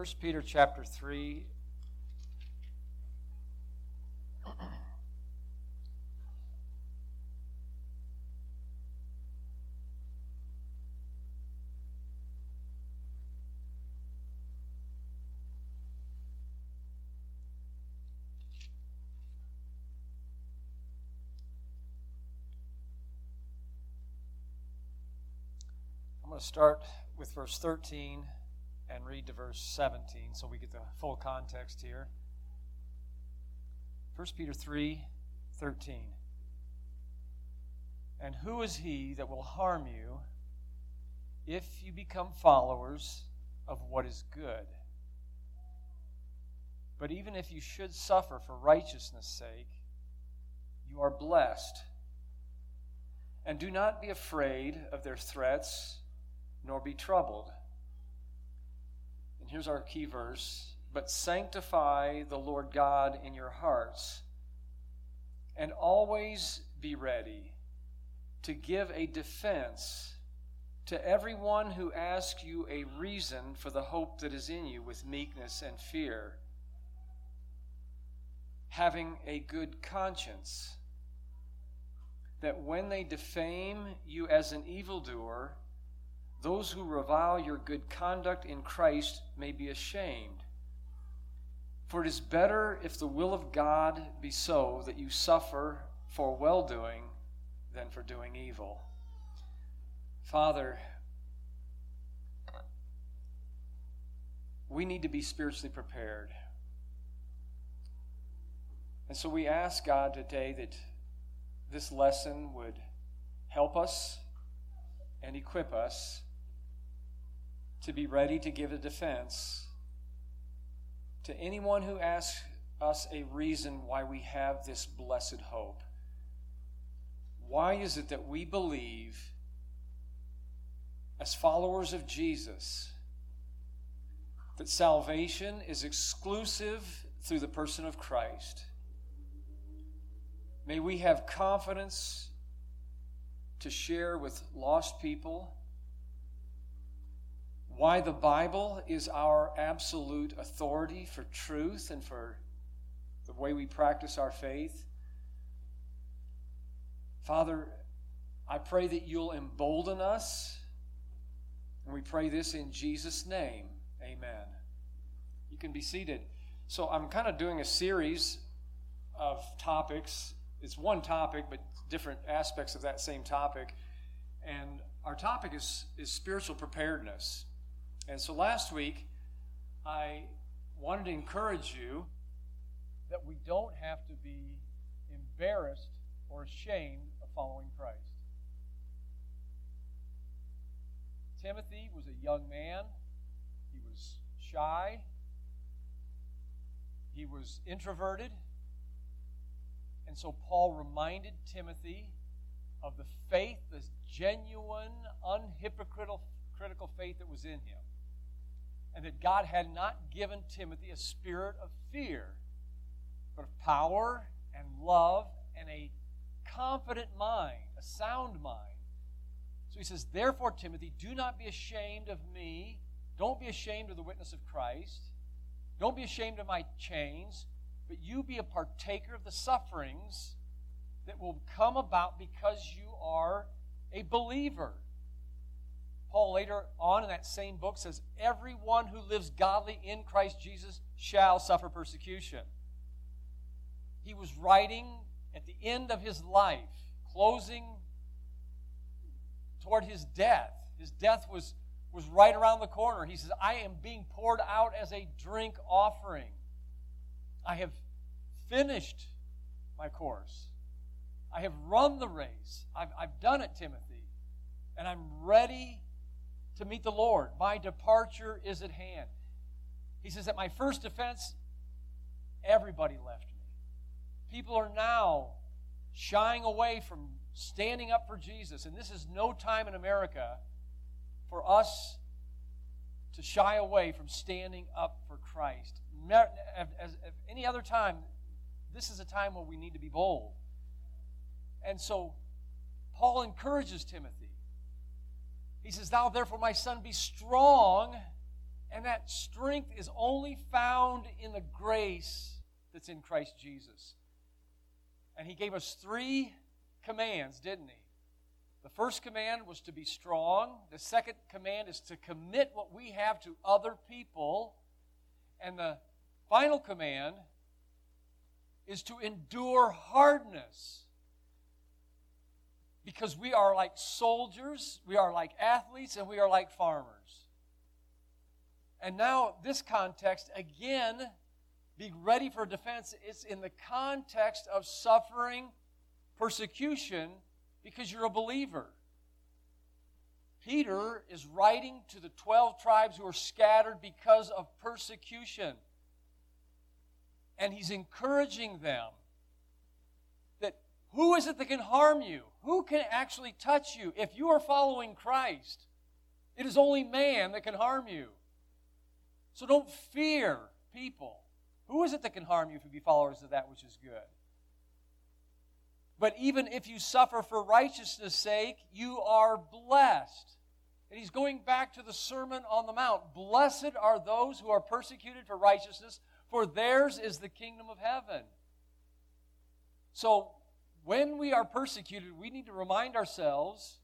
1 Peter chapter 3. I'm going to start with verse 13 and read to verse 17 so we get the full context here. 1 Peter 3 13. And who is he that will harm you if you become followers of what is good? But even if you should suffer for righteousness' sake, you are blessed. And do not be afraid of their threats, nor be troubled here's our key verse. But sanctify the Lord God in your hearts, and always be ready to give a defense to everyone who asks you a reason for the hope that is in you with meekness and fear, having a good conscience, that when they defame you as an evildoer, those who revile your good conduct in Christ may be ashamed. For it is better if the will of God be so that you suffer for well doing than for doing evil. Father, we need to be spiritually prepared. And so we ask God today that this lesson would help us and equip us to be ready to give a defense to anyone who asks us a reason why we have this blessed hope. Why is it that we believe, as followers of Jesus, that salvation is exclusive through the person of Christ? May we have confidence to share with lost people why the Bible is our absolute authority for truth and for the way we practice our faith. Father, I pray that you'll embolden us. And we pray this in Jesus' name. Amen. You can be seated. So I'm kind of doing a series of topics. It's one topic, but different aspects of that same topic. And our topic is, is spiritual preparedness. And so last week, I wanted to encourage you that we don't have to be embarrassed or ashamed of following Christ. Timothy was a young man, he was shy, he was introverted. And so Paul reminded Timothy of the faith, this genuine, unhypocritical critical faith that was in him and that God had not given Timothy a spirit of fear, but of power and love and a confident mind, a sound mind. So he says, Therefore, Timothy, do not be ashamed of me. Don't be ashamed of the witness of Christ. Don't be ashamed of my chains, but you be a partaker of the sufferings that will come about because you are a believer. Paul later on in that same book says, Everyone who lives godly in Christ Jesus shall suffer persecution. He was writing at the end of his life, closing toward his death. His death was, was right around the corner. He says, I am being poured out as a drink offering. I have finished my course. I have run the race. I've, I've done it, Timothy. And I'm ready to meet the Lord. My departure is at hand. He says, At my first offense, everybody left me. People are now shying away from standing up for Jesus. And this is no time in America for us to shy away from standing up for Christ. As, any other time, this is a time where we need to be bold. And so Paul encourages Timothy he says, Thou therefore, my son, be strong And that strength is only found in the grace that's in Christ Jesus. And he gave us three commands, didn't he? The first command was to be strong. The second command is to commit what we have to other people. And the final command is to endure hardness. Because we are like soldiers, we are like athletes, and we are like farmers. And now, this context, again, be ready for defense, it's in the context of suffering persecution because you're a believer. Peter is writing to the 12 tribes who are scattered because of persecution. And he's encouraging them who is it that can harm you? Who can actually touch you? If you are following Christ, it is only man that can harm you. So don't fear people. Who is it that can harm you if you be followers of that which is good? But even if you suffer for righteousness' sake, you are blessed. And he's going back to the Sermon on the Mount. Blessed are those who are persecuted for righteousness, for theirs is the kingdom of heaven. So, when we are persecuted, we need to remind ourselves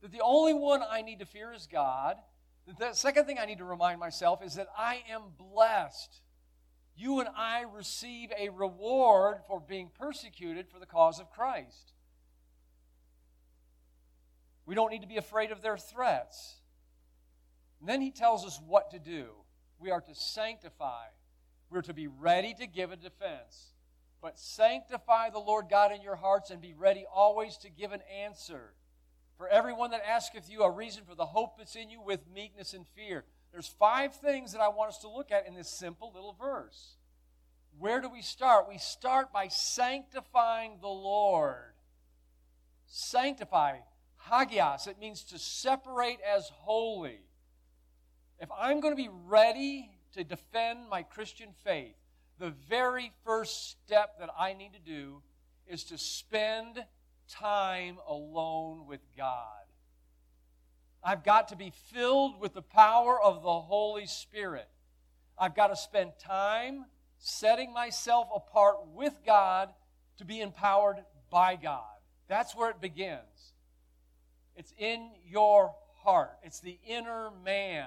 that the only one I need to fear is God. The second thing I need to remind myself is that I am blessed you and I receive a reward for being persecuted for the cause of Christ. We don't need to be afraid of their threats. And then he tells us what to do. We are to sanctify. We're to be ready to give a defense. But sanctify the Lord God in your hearts and be ready always to give an answer. For everyone that asketh you a reason for the hope that's in you with meekness and fear. There's five things that I want us to look at in this simple little verse. Where do we start? We start by sanctifying the Lord. Sanctify, hagios, it means to separate as holy. If I'm going to be ready to defend my Christian faith, the very first step that I need to do is to spend time alone with God. I've got to be filled with the power of the Holy Spirit. I've got to spend time setting myself apart with God to be empowered by God. That's where it begins. It's in your heart, it's the inner man.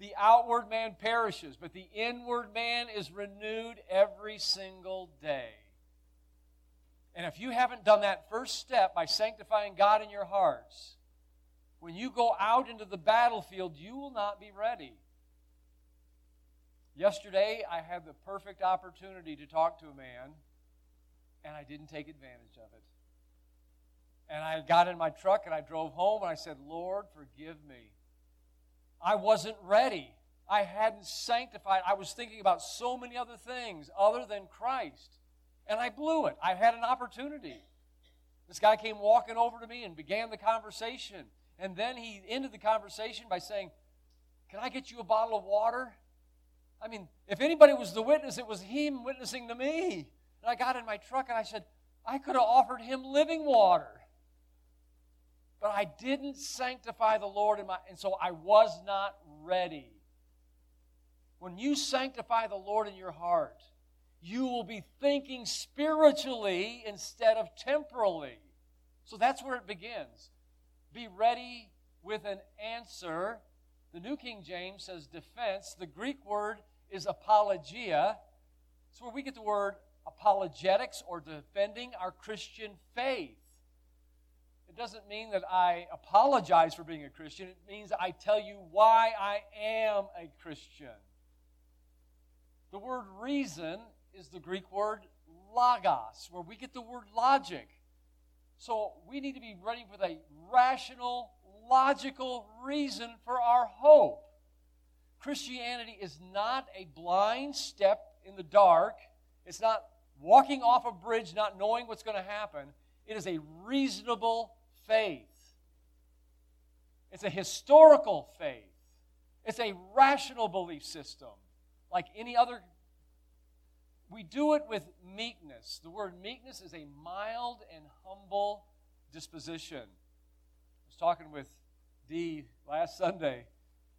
The outward man perishes, but the inward man is renewed every single day. And if you haven't done that first step by sanctifying God in your hearts, when you go out into the battlefield, you will not be ready. Yesterday, I had the perfect opportunity to talk to a man, and I didn't take advantage of it. And I got in my truck and I drove home and I said, Lord, forgive me. I wasn't ready. I hadn't sanctified. I was thinking about so many other things other than Christ. And I blew it. I had an opportunity. This guy came walking over to me and began the conversation. And then he ended the conversation by saying, Can I get you a bottle of water? I mean, if anybody was the witness, it was him witnessing to me. And I got in my truck and I said, I could have offered him living water. But I didn't sanctify the Lord, in my, and so I was not ready. When you sanctify the Lord in your heart, you will be thinking spiritually instead of temporally. So that's where it begins be ready with an answer. The New King James says defense. The Greek word is apologia. It's where we get the word apologetics or defending our Christian faith. Doesn't mean that I apologize for being a Christian. It means I tell you why I am a Christian. The word reason is the Greek word logos, where we get the word logic. So we need to be ready with a rational, logical reason for our hope. Christianity is not a blind step in the dark. It's not walking off a bridge not knowing what's going to happen. It is a reasonable faith. It's a historical faith. It's a rational belief system, like any other we do it with meekness. The word meekness is a mild and humble disposition. I was talking with Dee last Sunday,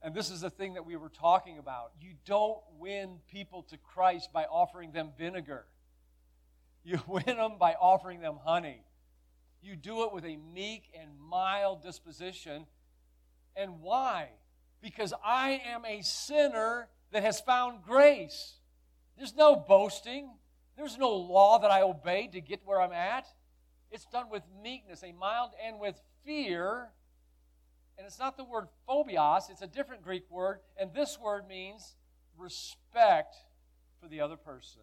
And this is the thing that we were talking about. You don't win people to Christ by offering them vinegar. You win them by offering them honey. You do it with a meek and mild disposition. And why? Because I am a sinner that has found grace. There's no boasting, there's no law that I obey to get where I'm at. It's done with meekness, a mild, and with fear. And it's not the word phobios, it's a different Greek word. And this word means respect for the other person.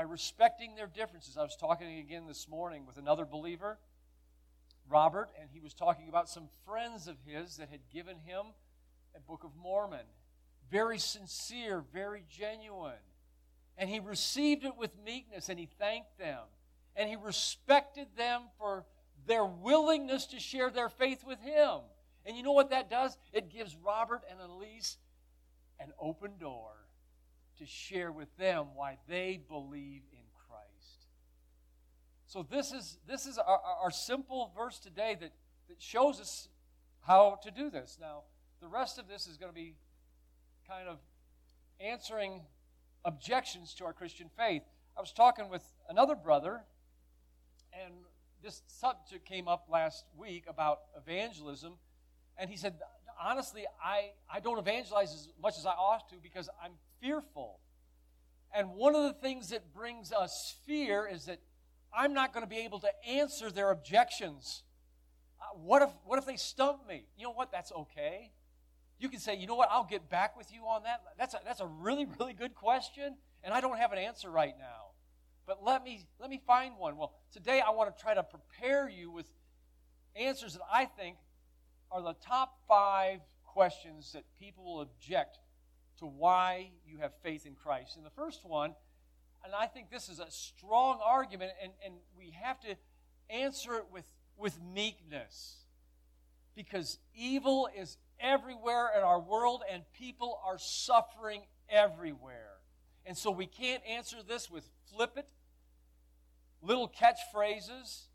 By respecting their differences. I was talking again this morning with another believer, Robert, and he was talking about some friends of his that had given him a Book of Mormon. Very sincere, very genuine. And he received it with meekness and he thanked them and he respected them for their willingness to share their faith with him. And you know what that does? It gives Robert and Elise an open door to share with them why they believe in Christ. So this is this is our, our simple verse today that, that shows us how to do this. Now, the rest of this is going to be kind of answering objections to our Christian faith. I was talking with another brother and this subject came up last week about evangelism, and he said, honestly, I, I don't evangelize as much as I ought to because I'm fearful. And one of the things that brings us fear is that I'm not going to be able to answer their objections. Uh, what, if, what if they stump me? You know what? That's okay. You can say, you know what? I'll get back with you on that. That's a, that's a really, really good question, and I don't have an answer right now but let me let me find one. Well, today I want to try to prepare you with answers that I think are the top 5 questions that people will object to why you have faith in Christ. And the first one, and I think this is a strong argument, and, and we have to answer it with, with meekness. Because evil is everywhere in our world, and people are suffering everywhere. And so we can't answer this with flippant little catchphrases.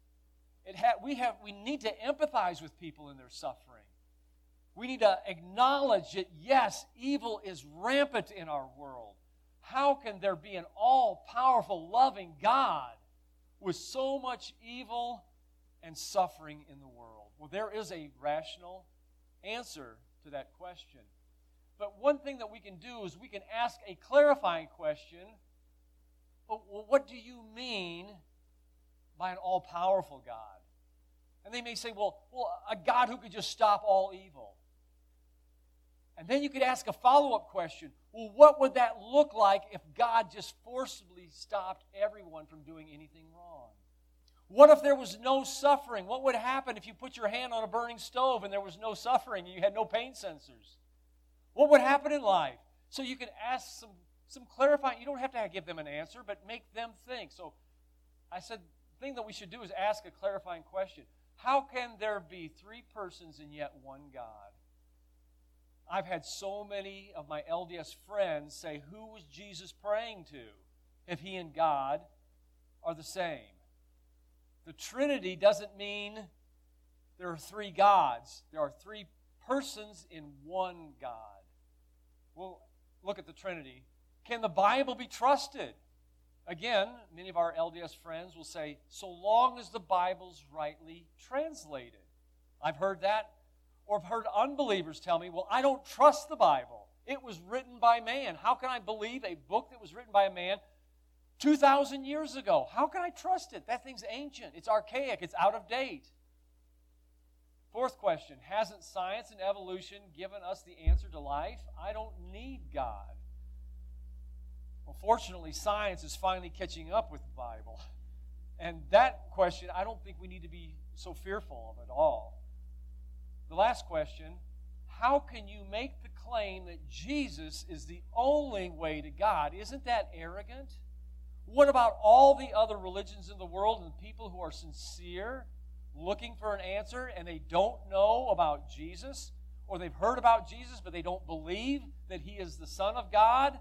It ha- we, have, we need to empathize with people in their suffering. We need to acknowledge that, yes, evil is rampant in our world. How can there be an all powerful, loving God with so much evil and suffering in the world? Well, there is a rational answer to that question. But one thing that we can do is we can ask a clarifying question. What do you mean by an all powerful God. And they may say, well, well, a God who could just stop all evil. And then you could ask a follow up question well, what would that look like if God just forcibly stopped everyone from doing anything wrong? What if there was no suffering? What would happen if you put your hand on a burning stove and there was no suffering and you had no pain sensors? What would happen in life? So you can ask some, some clarifying. You don't have to give them an answer, but make them think. So I said the thing that we should do is ask a clarifying question How can there be three persons and yet one God? I've had so many of my LDS friends say, Who was Jesus praying to if he and God are the same? The Trinity doesn't mean there are three gods, there are three persons in one God. Well, look at the Trinity. Can the Bible be trusted? Again, many of our LDS friends will say, so long as the Bible's rightly translated. I've heard that. Or I've heard unbelievers tell me, well, I don't trust the Bible. It was written by man. How can I believe a book that was written by a man 2,000 years ago? How can I trust it? That thing's ancient, it's archaic, it's out of date. Fourth question Hasn't science and evolution given us the answer to life? I don't need God. Well, fortunately, science is finally catching up with the Bible. And that question, I don't think we need to be so fearful of at all. The last question how can you make the claim that Jesus is the only way to God? Isn't that arrogant? What about all the other religions in the world and people who are sincere, looking for an answer, and they don't know about Jesus? Or they've heard about Jesus, but they don't believe that he is the Son of God?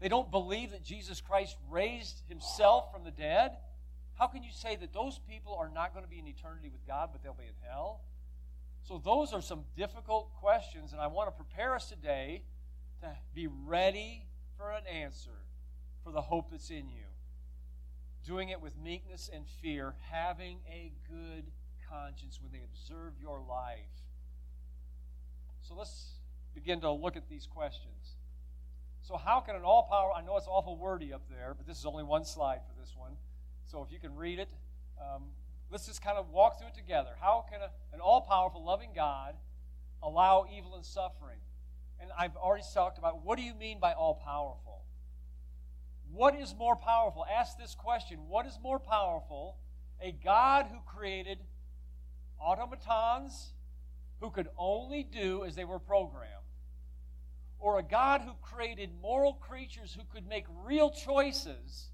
They don't believe that Jesus Christ raised himself from the dead. How can you say that those people are not going to be in eternity with God, but they'll be in hell? So, those are some difficult questions, and I want to prepare us today to be ready for an answer for the hope that's in you. Doing it with meekness and fear, having a good conscience when they observe your life. So, let's begin to look at these questions. So, how can an all power, I know it's awful wordy up there, but this is only one slide for this one. So, if you can read it, um, let's just kind of walk through it together. How can a, an all powerful, loving God allow evil and suffering? And I've already talked about what do you mean by all powerful? What is more powerful? Ask this question What is more powerful? A God who created automatons who could only do as they were programmed, or a God who created moral creatures who could make real choices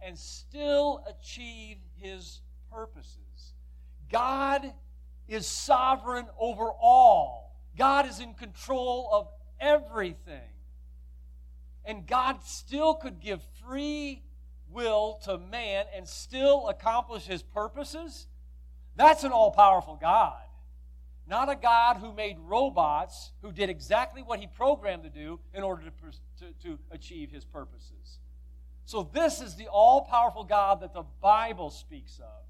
and still achieve his purposes. God is sovereign over all, God is in control of everything. And God still could give free will to man and still accomplish his purposes. That's an all powerful God. Not a God who made robots who did exactly what he programmed to do in order to, to, to achieve his purposes. So, this is the all powerful God that the Bible speaks of.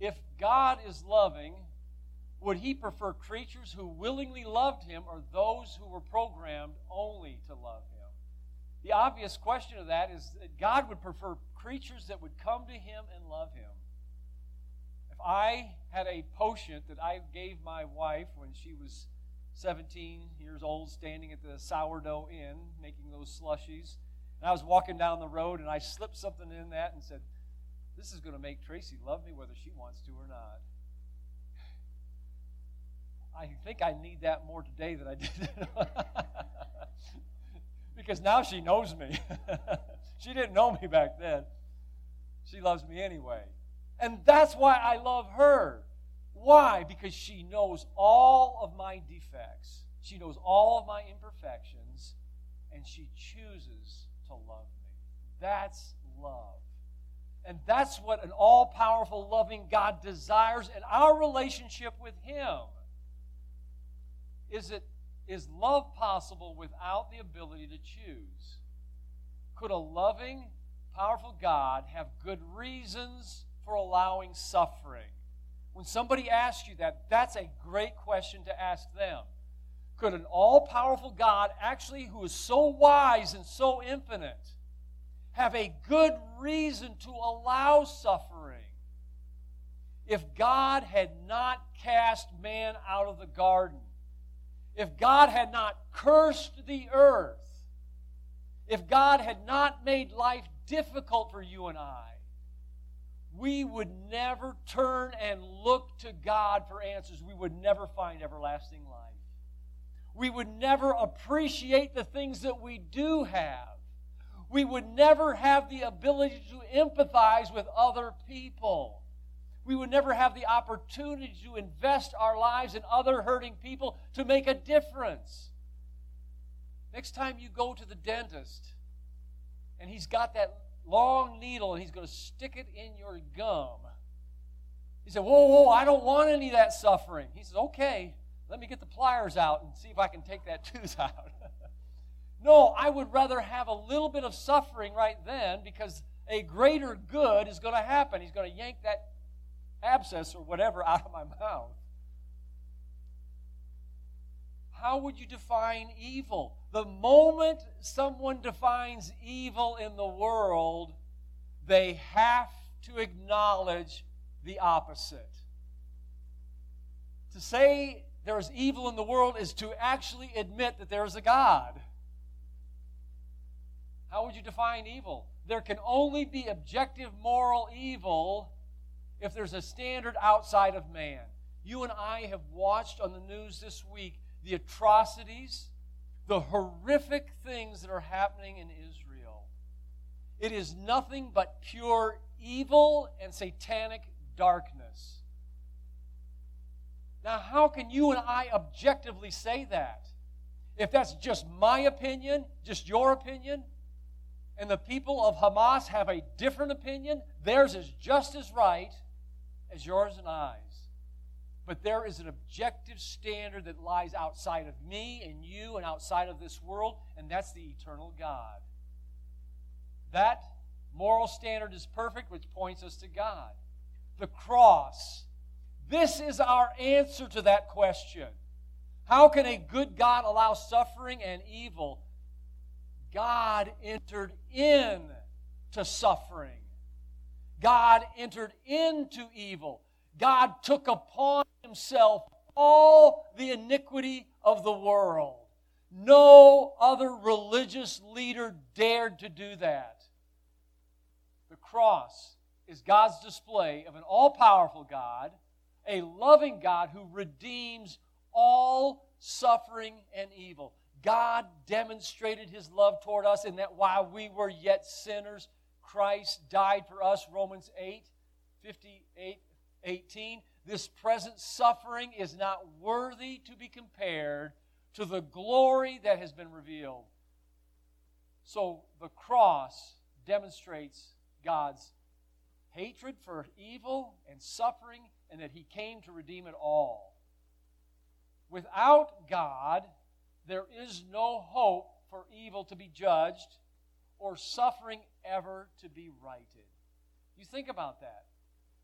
If God is loving, would he prefer creatures who willingly loved him or those who were programmed only to love him? The obvious question of that is that God would prefer creatures that would come to him and love him. If I had a potion that I gave my wife when she was 17 years old, standing at the sourdough inn making those slushies, and I was walking down the road and I slipped something in that and said, This is going to make Tracy love me whether she wants to or not. I think I need that more today than I did. because now she knows me. she didn't know me back then. She loves me anyway. And that's why I love her. Why? Because she knows all of my defects, she knows all of my imperfections, and she chooses to love me. That's love. And that's what an all powerful, loving God desires in our relationship with Him. Is it is love possible without the ability to choose? Could a loving, powerful God have good reasons for allowing suffering? When somebody asks you that, that's a great question to ask them. Could an all powerful God, actually, who is so wise and so infinite, have a good reason to allow suffering? If God had not cast man out of the garden, if God had not cursed the earth, if God had not made life difficult for you and I, we would never turn and look to God for answers. We would never find everlasting life. We would never appreciate the things that we do have. We would never have the ability to empathize with other people we would never have the opportunity to invest our lives in other hurting people to make a difference. Next time you go to the dentist and he's got that long needle and he's going to stick it in your gum, he said, Whoa, whoa, I don't want any of that suffering. He says, Okay, let me get the pliers out and see if I can take that tooth out. No, I would rather have a little bit of suffering right then because a greater good is going to happen. He's going to yank that abscess or whatever out of my mouth. How would you define evil? The moment someone defines evil in the world, they have to acknowledge the opposite. To say there is evil in the world is to actually admit that there is a God. How would you define evil? There can only be objective moral evil if there's a standard outside of man. You and I have watched on the news this week the atrocities, the horrific things that are happening in Israel. It is nothing but pure evil and satanic darkness. Now, how can you and I objectively say that? If that's just my opinion, just your opinion, and the people of Hamas have a different opinion, theirs is just as right as yours and I's. But there is an objective standard that lies outside of me and you and outside of this world, and that's the eternal God. That moral standard is perfect, which points us to God. The cross. This is our answer to that question. How can a good God allow suffering and evil? God entered in to suffering. God entered into evil. God took upon himself all the iniquity of the world. No other religious leader dared to do that. The cross is God's display of an all powerful God, a loving God who redeems all suffering and evil. God demonstrated his love toward us in that while we were yet sinners, Christ died for us. Romans 8, 58, 18. This present suffering is not worthy to be compared to the glory that has been revealed. So the cross demonstrates God's hatred for evil and suffering and that he came to redeem it all. Without God, there is no hope for evil to be judged or suffering ever to be righted. You think about that.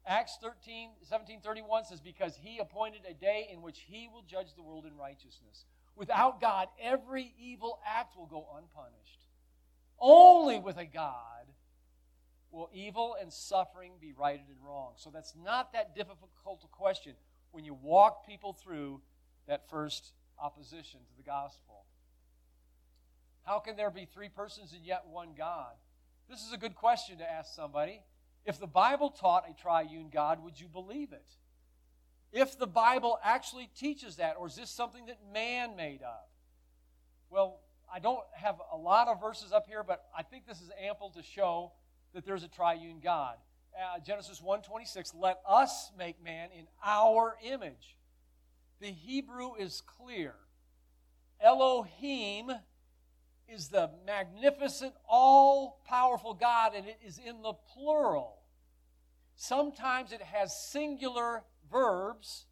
Acts 13, 17, 31 says, Because he appointed a day in which he will judge the world in righteousness. Without God, every evil act will go unpunished. Only with a God will evil and suffering be righted and wrong. So that's not that difficult a question when you walk people through that first opposition to the gospel. How can there be three persons and yet one God? This is a good question to ask somebody. If the Bible taught a triune God, would you believe it? If the Bible actually teaches that, or is this something that man made up? Well, I don't have a lot of verses up here, but I think this is ample to show that there's a triune God. Uh, Genesis 1:26, let us make man in our image. The Hebrew is clear. Elohim is the magnificent, all powerful God, and it is in the plural. Sometimes it has singular verbs,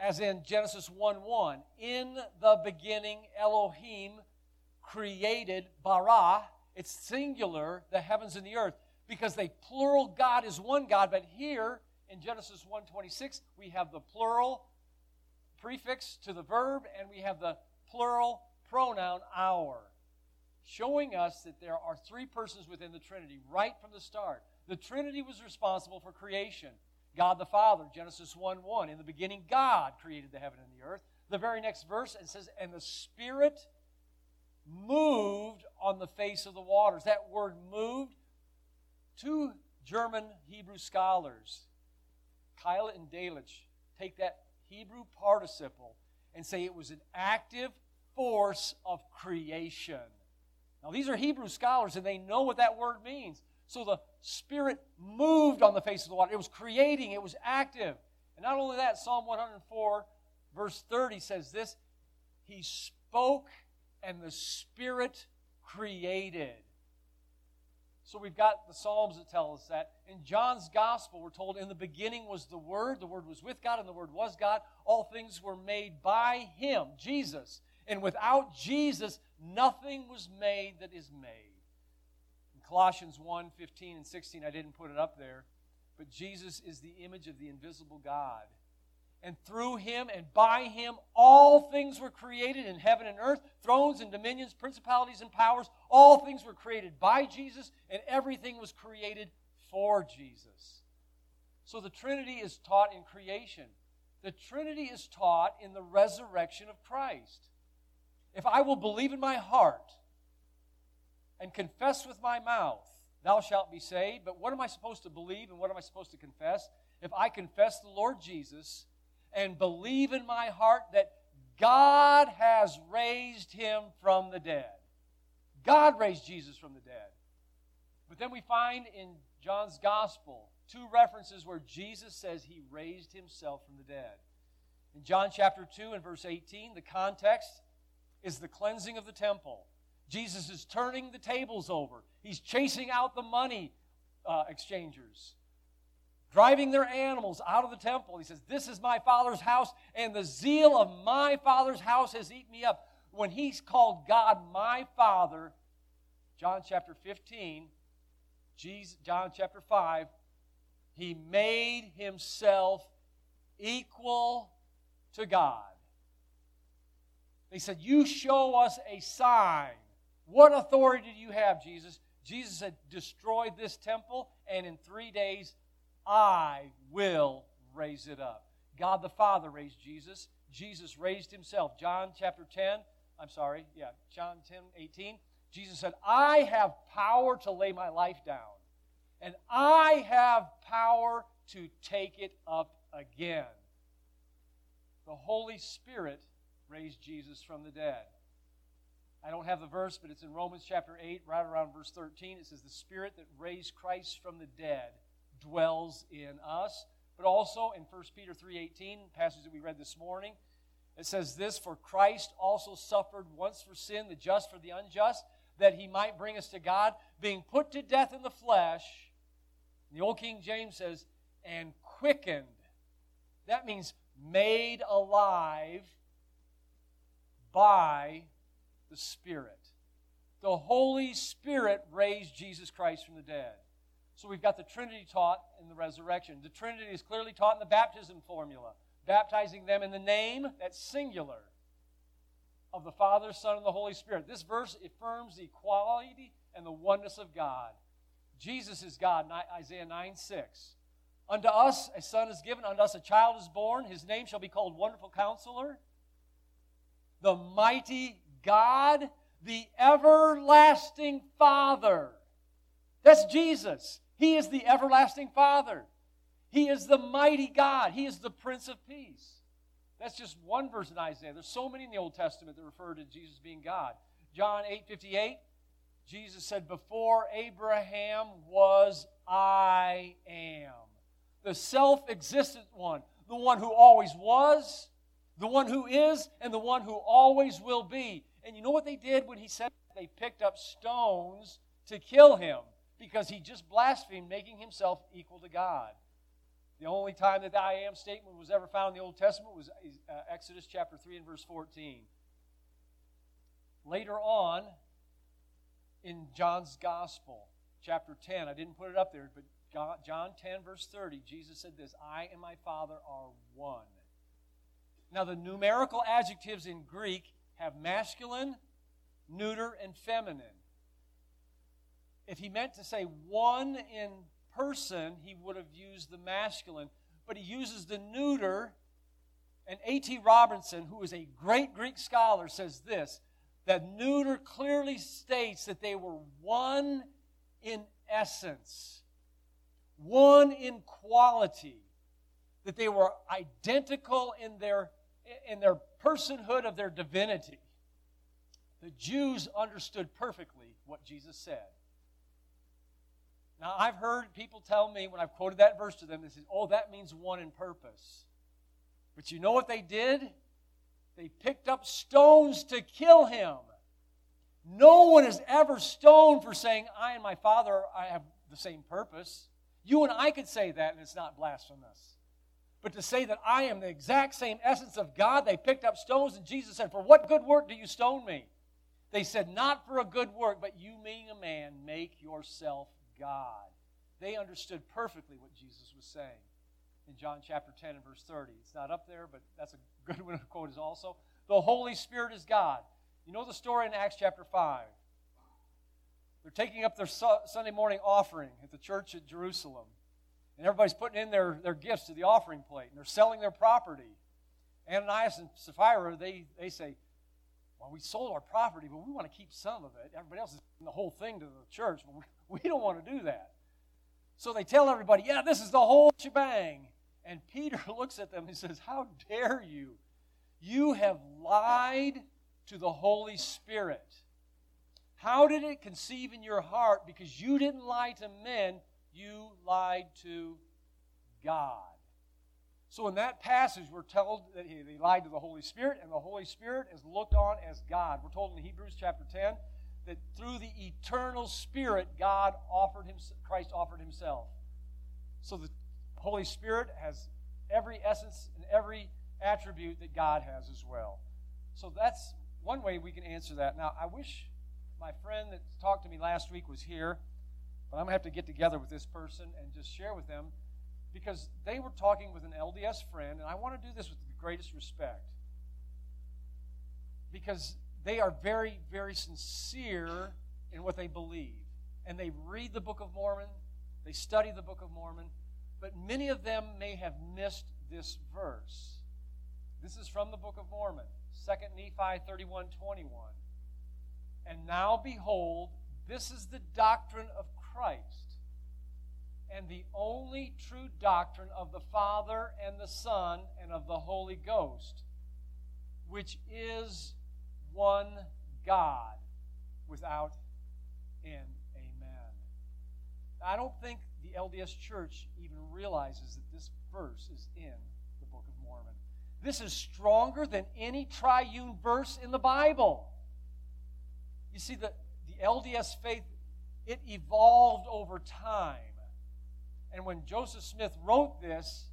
as in Genesis 1 1. In the beginning, Elohim created bara. It's singular, the heavens and the earth, because the plural God is one God, but here in Genesis 1:26 we have the plural prefix to the verb and we have the plural pronoun our, showing us that there are three persons within the Trinity right from the start. The Trinity was responsible for creation. God the Father, Genesis 1 1. In the beginning, God created the heaven and the earth. The very next verse, it says, And the Spirit moved on the face of the waters. That word moved, two German Hebrew scholars, Keil and Delitzsch, take that Hebrew participle and say it was an active force of creation. Now, these are Hebrew scholars, and they know what that word means. So the Spirit moved on the face of the water. It was creating, it was active. And not only that, Psalm 104, verse 30 says this He spoke, and the Spirit created. So we've got the Psalms that tell us that. In John's Gospel, we're told, In the beginning was the Word, the Word was with God, and the Word was God. All things were made by Him, Jesus. And without Jesus, nothing was made that is made. In Colossians 1 15 and 16, I didn't put it up there, but Jesus is the image of the invisible God. And through him and by him, all things were created in heaven and earth thrones and dominions, principalities and powers. All things were created by Jesus, and everything was created for Jesus. So the Trinity is taught in creation, the Trinity is taught in the resurrection of Christ. If I will believe in my heart and confess with my mouth, thou shalt be saved. But what am I supposed to believe and what am I supposed to confess? If I confess the Lord Jesus and believe in my heart that God has raised him from the dead. God raised Jesus from the dead. But then we find in John's gospel two references where Jesus says he raised himself from the dead. In John chapter 2 and verse 18, the context is the cleansing of the temple. Jesus is turning the tables over, he's chasing out the money uh, exchangers. Driving their animals out of the temple. He says, This is my father's house, and the zeal of my father's house has eaten me up. When he's called God my father, John chapter 15, Jesus, John chapter 5, he made himself equal to God. They said, You show us a sign. What authority do you have, Jesus? Jesus had destroyed this temple, and in three days I will raise it up. God the Father raised Jesus. Jesus raised himself. John chapter 10, I'm sorry, yeah, John 10, 18. Jesus said, I have power to lay my life down, and I have power to take it up again. The Holy Spirit raised Jesus from the dead. I don't have the verse, but it's in Romans chapter 8, right around verse 13. It says, The Spirit that raised Christ from the dead dwells in us. But also in 1 Peter 3.18, passage that we read this morning, it says this, For Christ also suffered once for sin, the just for the unjust, that he might bring us to God, being put to death in the flesh. The old King James says, and quickened. That means made alive by the Spirit. The Holy Spirit raised Jesus Christ from the dead. So we've got the Trinity taught in the resurrection. The Trinity is clearly taught in the baptism formula, baptizing them in the name, that's singular, of the Father, Son, and the Holy Spirit. This verse affirms the equality and the oneness of God. Jesus is God, Isaiah 9 6. Unto us a son is given, unto us a child is born. His name shall be called Wonderful Counselor, the Mighty God, the Everlasting Father. That's Jesus. He is the everlasting Father. He is the mighty God. He is the Prince of Peace. That's just one verse in Isaiah. There's so many in the Old Testament that refer to Jesus being God. John 8 58, Jesus said, Before Abraham was, I am. The self existent one, the one who always was, the one who is, and the one who always will be. And you know what they did when he said they picked up stones to kill him? Because he just blasphemed, making himself equal to God. The only time that the I am statement was ever found in the Old Testament was uh, Exodus chapter 3 and verse 14. Later on in John's Gospel, chapter 10, I didn't put it up there, but John 10, verse 30, Jesus said this I and my Father are one. Now, the numerical adjectives in Greek have masculine, neuter, and feminine if he meant to say one in person, he would have used the masculine, but he uses the neuter. And A.T. Robertson, who is a great Greek scholar, says this that neuter clearly states that they were one in essence, one in quality, that they were identical in their, in their personhood of their divinity. The Jews understood perfectly what Jesus said. Now, I've heard people tell me when I've quoted that verse to them, they say, oh, that means one in purpose. But you know what they did? They picked up stones to kill him. No one is ever stoned for saying, I and my Father I have the same purpose. You and I could say that, and it's not blasphemous. But to say that I am the exact same essence of God, they picked up stones, and Jesus said, For what good work do you stone me? They said, Not for a good work, but you, being a man, make yourself God. They understood perfectly what Jesus was saying in John chapter 10 and verse 30. It's not up there, but that's a good one to quote is also. The Holy Spirit is God. You know the story in Acts chapter 5. They're taking up their Sunday morning offering at the church at Jerusalem. And everybody's putting in their, their gifts to the offering plate, and they're selling their property. Ananias and Sapphira, they, they say, Well, we sold our property, but we want to keep some of it. Everybody else is giving the whole thing to the church. But we don't want to do that. So they tell everybody, yeah, this is the whole shebang. And Peter looks at them and says, How dare you? You have lied to the Holy Spirit. How did it conceive in your heart? Because you didn't lie to men, you lied to God. So in that passage, we're told that he, lied to the Holy Spirit, and the Holy Spirit is looked on as God. We're told in Hebrews chapter 10 that through the eternal Spirit, God offered him, Christ offered himself. So the Holy Spirit has every essence and every attribute that God has as well. So that's one way we can answer that. Now, I wish my friend that talked to me last week was here, but I'm going to have to get together with this person and just share with them because they were talking with an LDS friend, and I want to do this with the greatest respect because they are very, very sincere in what they believe. And they read the Book of Mormon, they study the Book of Mormon, but many of them may have missed this verse. This is from the Book of Mormon, 2 Nephi 31 21. And now behold, this is the doctrine of Christ, and the only true doctrine of the Father and the Son and of the Holy Ghost, which is one God without end. Amen. I don't think the LDS Church even realizes that this verse is in the Book of Mormon. This is stronger than any triune verse in the Bible. You see, the, the LDS faith, it evolved over time. And when Joseph Smith wrote this,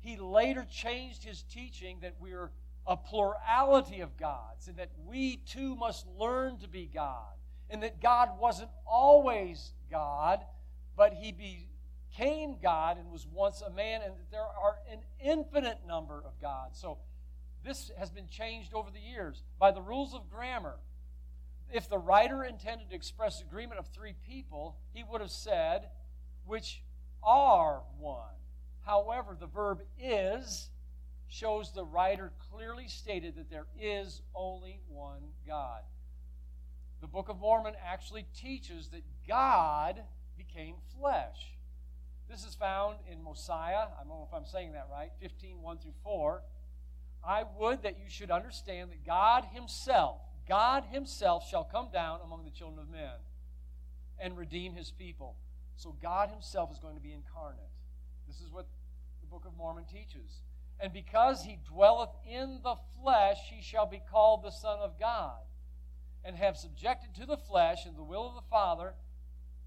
he later changed his teaching that we're a plurality of gods and that we too must learn to be God. And that God wasn't always God, but he became God and was once a man, and that there are an infinite number of gods. So this has been changed over the years by the rules of grammar. If the writer intended to express agreement of three people, he would have said, which are one. However, the verb is shows the writer clearly stated that there is only one God. The Book of Mormon actually teaches that God became flesh. This is found in Mosiah. I don't know if I'm saying that right, 15, 1 through 4. I would that you should understand that God Himself, God Himself shall come down among the children of men and redeem His people. So God Himself is going to be incarnate. This is what the Book of Mormon teaches. And because He dwelleth in the flesh, He shall be called the Son of God, and have subjected to the flesh and the will of the Father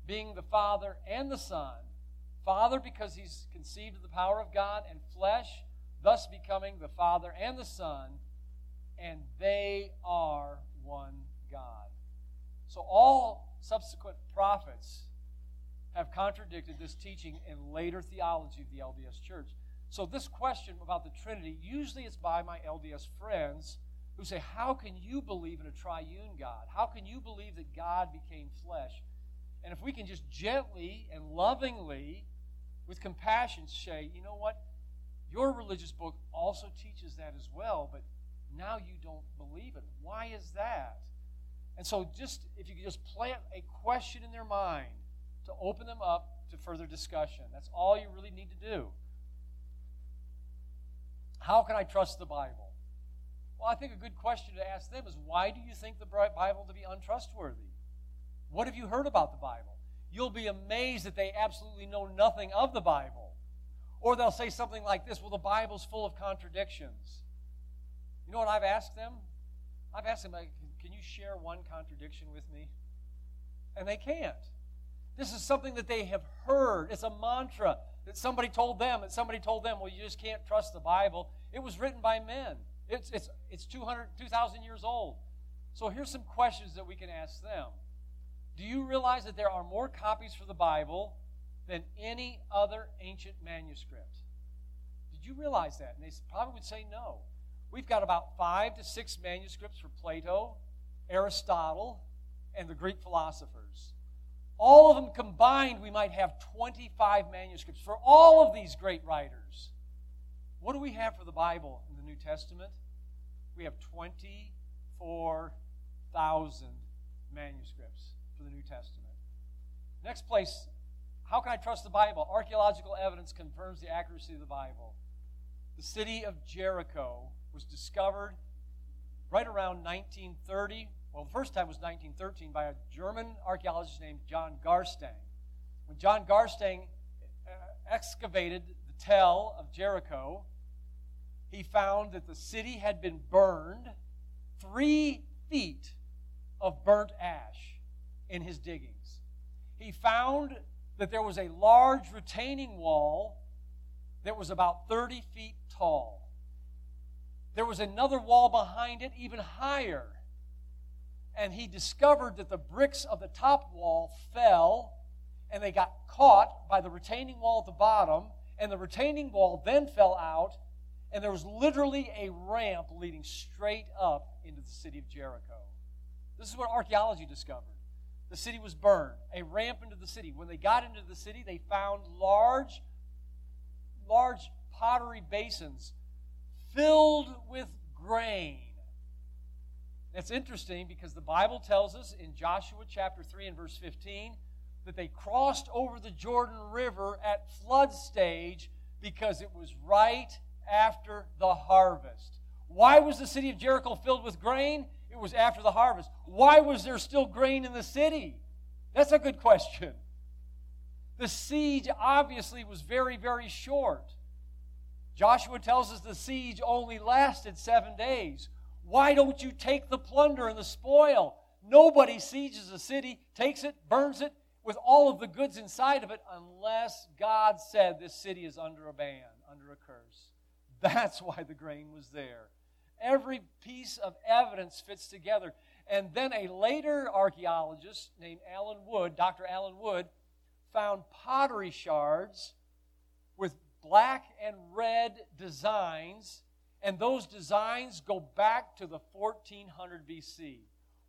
being the Father and the Son. Father, because he's conceived of the power of God, and flesh, thus becoming the Father and the Son, and they are one God. So all subsequent prophets have contradicted this teaching in later theology of the LDS Church. So this question about the Trinity, usually it's by my LDS friends who say, How can you believe in a triune God? How can you believe that God became flesh? And if we can just gently and lovingly, with compassion, say, you know what? Your religious book also teaches that as well, but now you don't believe it. Why is that? And so, just if you could just plant a question in their mind to open them up to further discussion, that's all you really need to do. How can I trust the Bible? Well, I think a good question to ask them is why do you think the Bible to be untrustworthy? What have you heard about the Bible? You'll be amazed that they absolutely know nothing of the Bible. Or they'll say something like this Well, the Bible's full of contradictions. You know what I've asked them? I've asked them, Can you share one contradiction with me? And they can't. This is something that they have heard. It's a mantra that somebody told them, that somebody told them, well, you just can't trust the Bible. It was written by men. It's, it's, it's 200, 2,000 years old. So here's some questions that we can ask them. Do you realize that there are more copies for the Bible than any other ancient manuscript? Did you realize that? And they probably would say no. We've got about five to six manuscripts for Plato, Aristotle, and the Greek philosophers. All of them combined, we might have 25 manuscripts for all of these great writers. What do we have for the Bible in the New Testament? We have 24,000 manuscripts for the New Testament. Next place, how can I trust the Bible? Archaeological evidence confirms the accuracy of the Bible. The city of Jericho was discovered right around 1930. Well, the first time was 1913 by a German archaeologist named John Garstang. When John Garstang uh, excavated the tell of Jericho, he found that the city had been burned three feet of burnt ash in his diggings. He found that there was a large retaining wall that was about 30 feet tall. There was another wall behind it, even higher. And he discovered that the bricks of the top wall fell and they got caught by the retaining wall at the bottom, and the retaining wall then fell out, and there was literally a ramp leading straight up into the city of Jericho. This is what archaeology discovered. The city was burned, a ramp into the city. When they got into the city, they found large, large pottery basins filled with grain. That's interesting because the Bible tells us in Joshua chapter 3 and verse 15 that they crossed over the Jordan River at flood stage because it was right after the harvest. Why was the city of Jericho filled with grain? It was after the harvest. Why was there still grain in the city? That's a good question. The siege obviously was very, very short. Joshua tells us the siege only lasted seven days. Why don't you take the plunder and the spoil? Nobody sieges a city, takes it, burns it, with all of the goods inside of it unless God said this city is under a ban, under a curse. That's why the grain was there. Every piece of evidence fits together. And then a later archaeologist named Alan Wood, Dr. Alan Wood, found pottery shards with black and red designs, and those designs go back to the 1400 BC.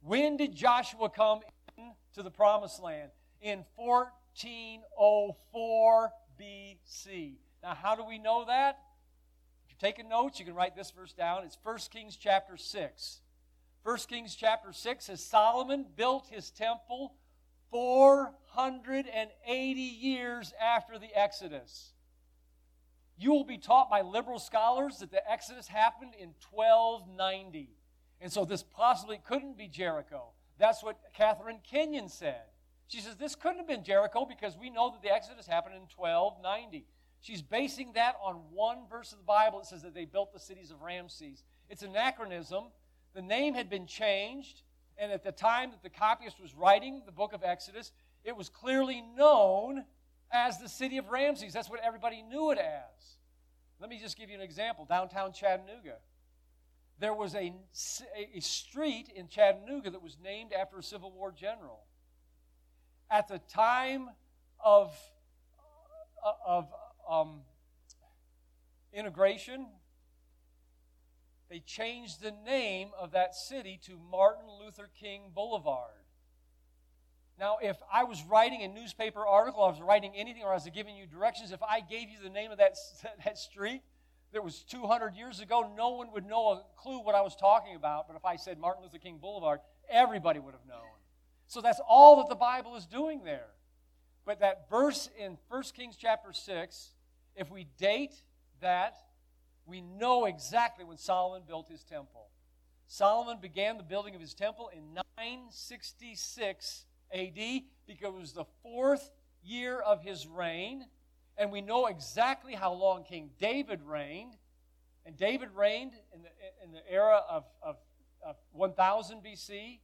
When did Joshua come into the promised land? in 1404 BC. Now, how do we know that? If you're taking notes, you can write this verse down. It's 1 Kings chapter 6. 1 Kings chapter 6 says Solomon built his temple 480 years after the Exodus. You will be taught by liberal scholars that the Exodus happened in 1290. And so this possibly couldn't be Jericho. That's what Catherine Kenyon said. She says, This couldn't have been Jericho because we know that the Exodus happened in 1290. She's basing that on one verse of the Bible that says that they built the cities of Ramses. It's anachronism. The name had been changed, and at the time that the copyist was writing the book of Exodus, it was clearly known as the city of Ramses. That's what everybody knew it as. Let me just give you an example. Downtown Chattanooga. There was a, a street in Chattanooga that was named after a Civil War general at the time of, uh, of um, integration, they changed the name of that city to Martin Luther King Boulevard. Now, if I was writing a newspaper article, I was writing anything, or I was giving you directions, if I gave you the name of that, that street that was 200 years ago, no one would know a clue what I was talking about. But if I said Martin Luther King Boulevard, everybody would have known. So that's all that the Bible is doing there. But that verse in 1 Kings chapter 6, if we date that, we know exactly when Solomon built his temple. Solomon began the building of his temple in 966 AD because it was the fourth year of his reign. And we know exactly how long King David reigned. And David reigned in the, in the era of, of, of 1000 BC.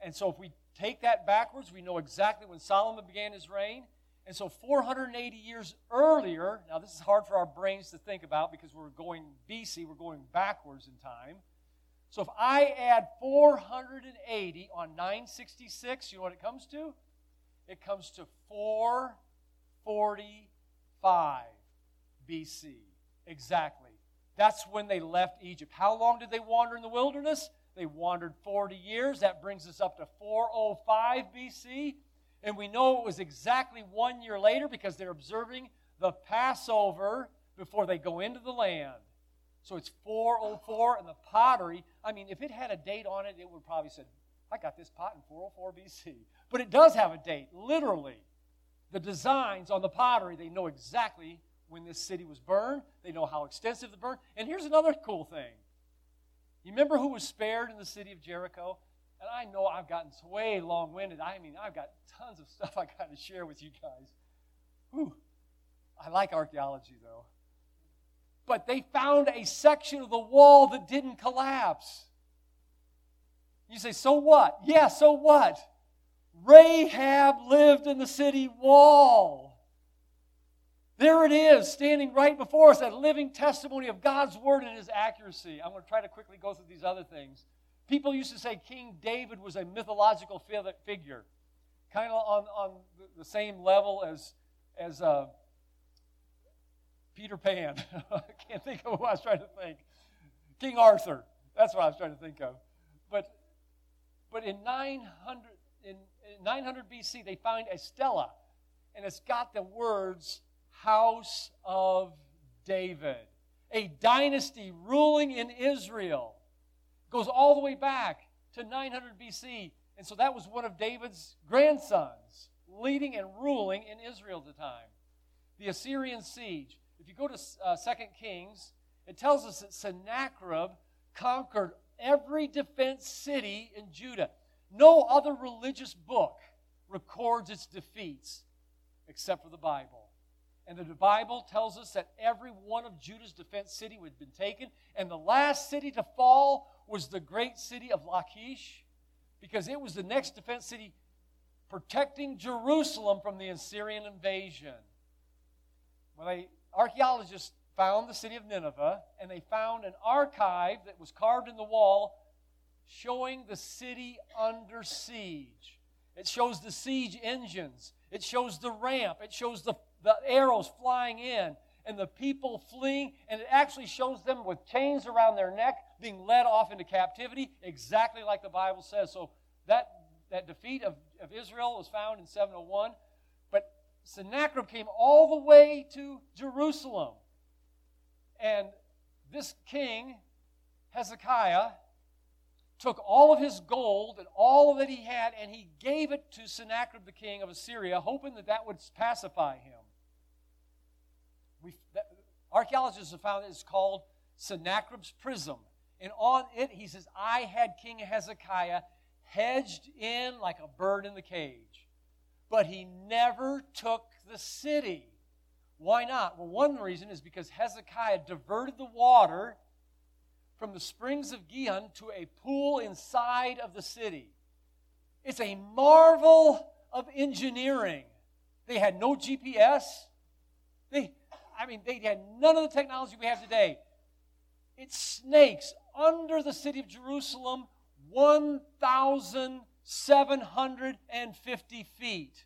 And so if we take that backwards, we know exactly when Solomon began his reign. And so 480 years earlier, now this is hard for our brains to think about because we're going BC, we're going backwards in time. So if I add 480 on 966, you know what it comes to? It comes to 445 BC. Exactly. That's when they left Egypt. How long did they wander in the wilderness? They wandered 40 years. That brings us up to 405 BC. And we know it was exactly one year later because they're observing the Passover before they go into the land. So it's 404, and the pottery, I mean, if it had a date on it, it would probably said, I got this pot in 404 BC. But it does have a date, literally. The designs on the pottery, they know exactly when this city was burned. They know how extensive the burn. And here's another cool thing. You remember who was spared in the city of Jericho? And I know I've gotten way long winded. I mean, I've got tons of stuff I got to share with you guys. Whew. I like archaeology, though. But they found a section of the wall that didn't collapse. You say, so what? Yeah, so what? Rahab lived in the city wall. There it is, standing right before us, a living testimony of God's word and his accuracy. I'm going to try to quickly go through these other things. People used to say King David was a mythological figure, kind of on, on the same level as, as uh, Peter Pan. I can't think of what I was trying to think. King Arthur. That's what I was trying to think of. But, but in 900, in, in 900 BC, they find a stela, and it's got the words house of David, a dynasty ruling in Israel. Goes all the way back to 900 BC. And so that was one of David's grandsons leading and ruling in Israel at the time. The Assyrian siege. If you go to uh, 2 Kings, it tells us that Sennacherib conquered every defense city in Judah. No other religious book records its defeats except for the Bible. And the Bible tells us that every one of Judah's defense city had been taken. And the last city to fall was the great city of Lachish, because it was the next defense city protecting Jerusalem from the Assyrian invasion. Well, they, archaeologists found the city of Nineveh, and they found an archive that was carved in the wall showing the city under siege. It shows the siege engines. It shows the ramp. It shows the the arrows flying in and the people fleeing, and it actually shows them with chains around their neck being led off into captivity, exactly like the Bible says. So that, that defeat of, of Israel was found in 701. Sennacherib came all the way to Jerusalem. And this king, Hezekiah, took all of his gold and all that he had, and he gave it to Sennacherib, the king of Assyria, hoping that that would pacify him we, archaeologists have found it's called Sennacherib's prism. And on it, he says, I had King Hezekiah hedged in like a bird in the cage. But he never took the city. Why not? Well, one reason is because Hezekiah diverted the water from the springs of Gihon to a pool inside of the city. It's a marvel of engineering. They had no GPS. They, I mean, they had none of the technology we have today. It snakes under the city of Jerusalem 1,750 feet.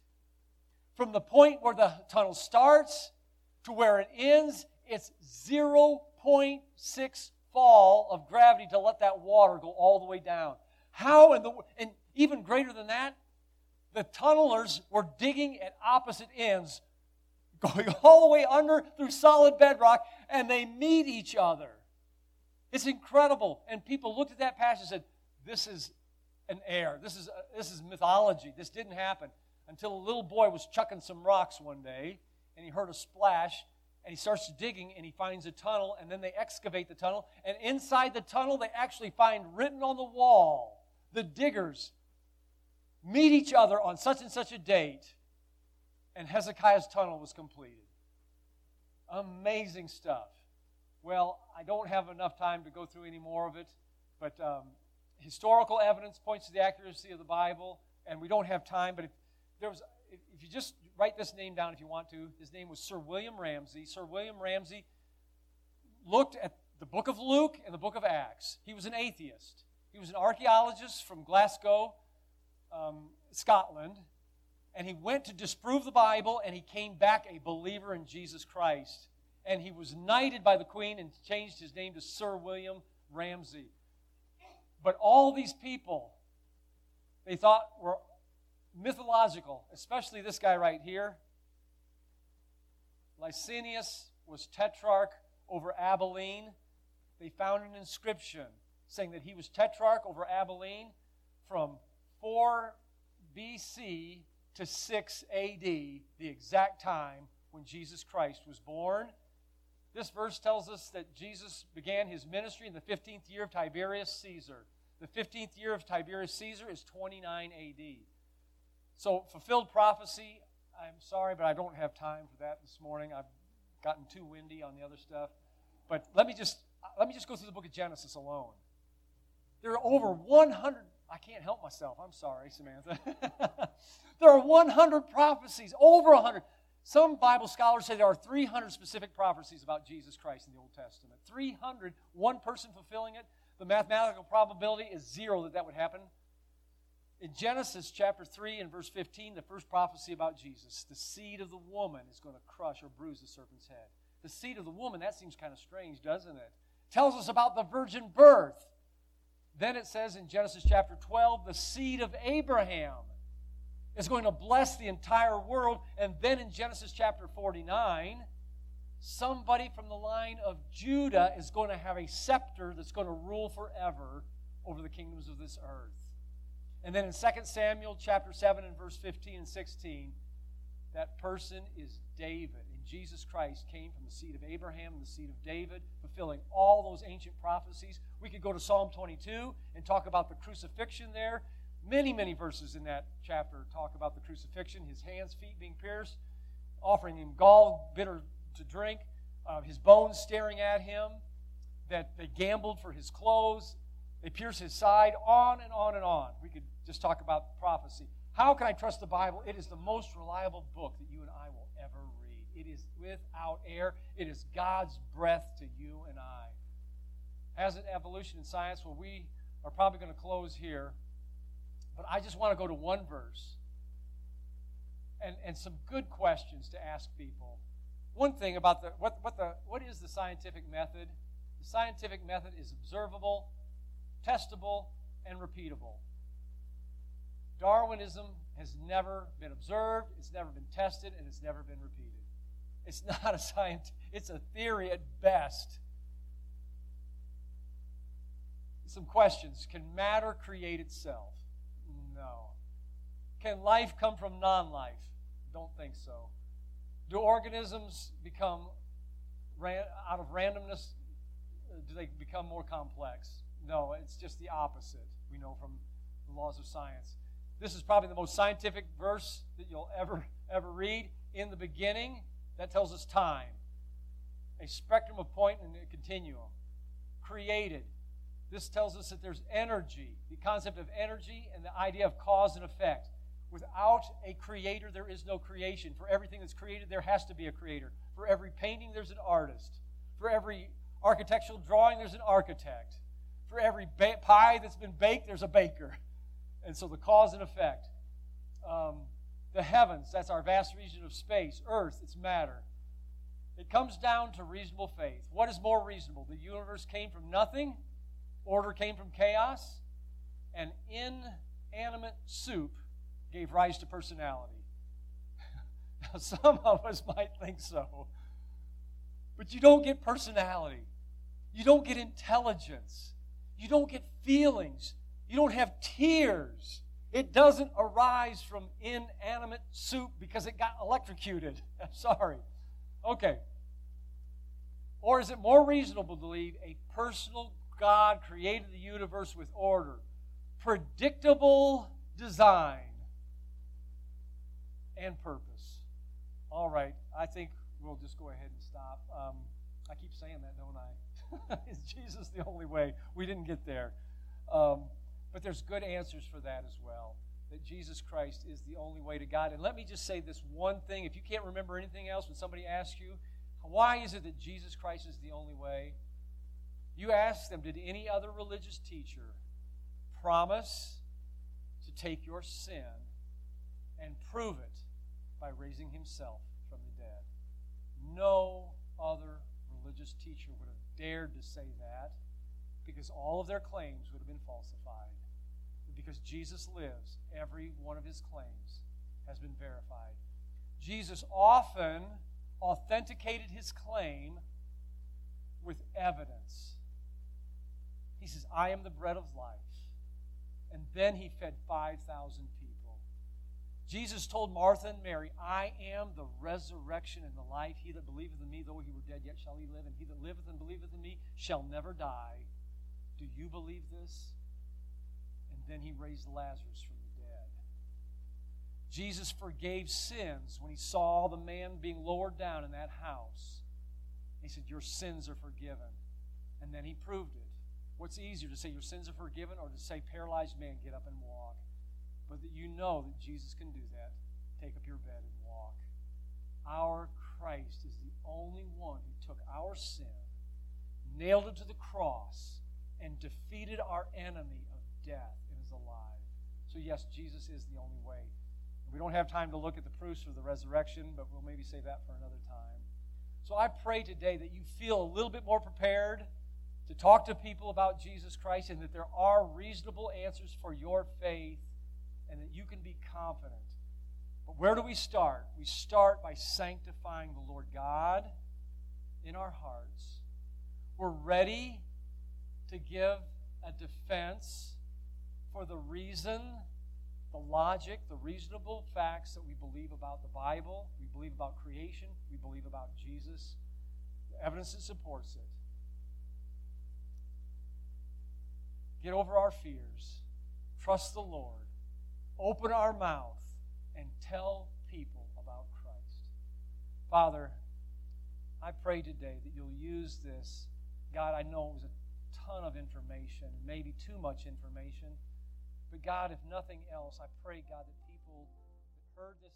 From the point where the tunnel starts to where it ends, it's 0.6 fall of gravity to let that water go all the way down. How in the and even greater than that, the tunnelers were digging at opposite ends going all the way under through solid bedrock, and they meet each other. It's incredible. And people looked at that passage and said, This is an air. This is, this is mythology. This didn't happen. Until a little boy was chucking some rocks one day, and he heard a splash, and he starts digging, and he finds a tunnel, and then they excavate the tunnel. And inside the tunnel, they actually find written on the wall the diggers meet each other on such and such a date and Hezekiah's tunnel was completed. Amazing stuff. Well, I don't have enough time to go through any more of it, but um, historical evidence points to the accuracy of the Bible, and we don't have time. But if there was, if, you just write this name down if you want to, his name was Sir William Ramsay. Sir William Ramsay looked at the book of Luke and the book of Acts. He was an atheist. He was an archaeologist from Glasgow, um, Scotland, and he went to disprove the Bible, and he came back a believer in Jesus Christ. And he was knighted by the Queen and changed his name to Sir William Ramsay. But all these people, they thought were mythological, especially this guy right here. Lysanias was tetrarch over Abilene. They found an inscription saying that he was tetrarch over Abilene from 4 BC to 6 AD, the exact time when Jesus Christ was born. This verse tells us that Jesus began his ministry in the 15th year of Tiberius Caesar. The 15th year of Tiberius Caesar is 29 AD. So, fulfilled prophecy, I'm sorry, but I don't have time for that this morning. I've gotten too windy on the other stuff. But let me just let me just go through the book of Genesis alone. There are over 100 I can't help myself. I'm sorry, Samantha. there are 100 prophecies, over 100, Some Bible scholars say there are 300 specific prophecies about Jesus Christ in the Old Testament. 300, one person fulfilling it. The mathematical probability is zero that that would happen. In Genesis chapter 3 and verse 15, the first prophecy about Jesus, the seed of the woman is going to crush or bruise the serpent's head. The seed of the woman, that seems kind of strange, doesn't it? Tells us about the virgin birth. Then it says in Genesis chapter 12, the seed of Abraham is going to bless the entire world. And then in Genesis chapter 49, somebody from the line of Judah is going to have a scepter that's going to rule forever over the kingdoms of this earth. And then in 2 Samuel chapter 7 and verse 15 and 16, that person is David. And Jesus Christ came from the seed of Abraham and the seed of David, fulfilling all those ancient prophecies. We could go to Psalm 22 and talk about the crucifixion there. Many, many verses in that chapter talk about the crucifixion, his hands, feet being pierced, offering him gall bitter to drink, uh, his bones staring at him, that they gambled for his clothes, they pierced his side, on and on and on. We could just talk about prophecy. How can I trust the Bible? It is the most reliable book that you and I will ever read. It is without error. It is God's breath to you and I. As an evolution in science? Well, we are probably going to close here. But I just want to go to one verse and, and some good questions to ask people. One thing about the what, what the what is the scientific method? The scientific method is observable, testable, and repeatable. Darwinism has never been observed, it's never been tested, and it's never been repeated. It's not a science, it's a theory at best. Some questions Can matter create itself? No. Can life come from non life? Don't think so. Do organisms become ran, out of randomness? Do they become more complex? No, it's just the opposite. We know from the laws of science. This is probably the most scientific verse that you'll ever ever read. In the beginning, that tells us time, a spectrum of point and a continuum. Created, this tells us that there's energy, the concept of energy and the idea of cause and effect. Without a creator, there is no creation. For everything that's created, there has to be a creator. For every painting, there's an artist. For every architectural drawing, there's an architect. For every ba- pie that's been baked, there's a baker. And so the cause and effect. Um, the heavens, that's our vast region of space. Earth, it's matter. It comes down to reasonable faith. What is more reasonable? The universe came from nothing Order came from chaos, and inanimate soup gave rise to personality. now, some of us might think so, but you don't get personality, you don't get intelligence, you don't get feelings, you don't have tears. It doesn't arise from inanimate soup because it got electrocuted. I'm sorry. Okay. Or is it more reasonable to believe a personal God created the universe with order, predictable design, and purpose. All right, I think we'll just go ahead and stop. Um, I keep saying that, don't I? Is Jesus the only way? We didn't get there. Um, but there's good answers for that as well. That Jesus Christ is the only way to God. And let me just say this one thing. If you can't remember anything else when somebody asks you, why is it that Jesus Christ is the only way? You ask them, did any other religious teacher promise to take your sin and prove it by raising himself from the dead? No other religious teacher would have dared to say that because all of their claims would have been falsified. But because Jesus lives, every one of his claims has been verified. Jesus often authenticated his claim with evidence. He says, I am the bread of life. And then he fed 5,000 people. Jesus told Martha and Mary, I am the resurrection and the life. He that believeth in me, though he were dead, yet shall he live. And he that liveth and believeth in me shall never die. Do you believe this? And then he raised Lazarus from the dead. Jesus forgave sins when he saw the man being lowered down in that house. He said, Your sins are forgiven. And then he proved it. What's easier to say your sins are forgiven or to say, paralyzed man, get up and walk? But that you know that Jesus can do that. Take up your bed and walk. Our Christ is the only one who took our sin, nailed it to the cross, and defeated our enemy of death and is alive. So, yes, Jesus is the only way. We don't have time to look at the proofs of the resurrection, but we'll maybe save that for another time. So, I pray today that you feel a little bit more prepared to talk to people about Jesus Christ and that there are reasonable answers for your faith and that you can be confident. But where do we start? We start by sanctifying the Lord God in our hearts. We're ready to give a defense for the reason, the logic, the reasonable facts that we believe about the Bible, we believe about creation, we believe about Jesus, the evidence that supports it. Get over our fears, trust the Lord, open our mouth, and tell people about Christ. Father, I pray today that you'll use this. God, I know it was a ton of information, maybe too much information. But God, if nothing else, I pray, God, that people that heard this.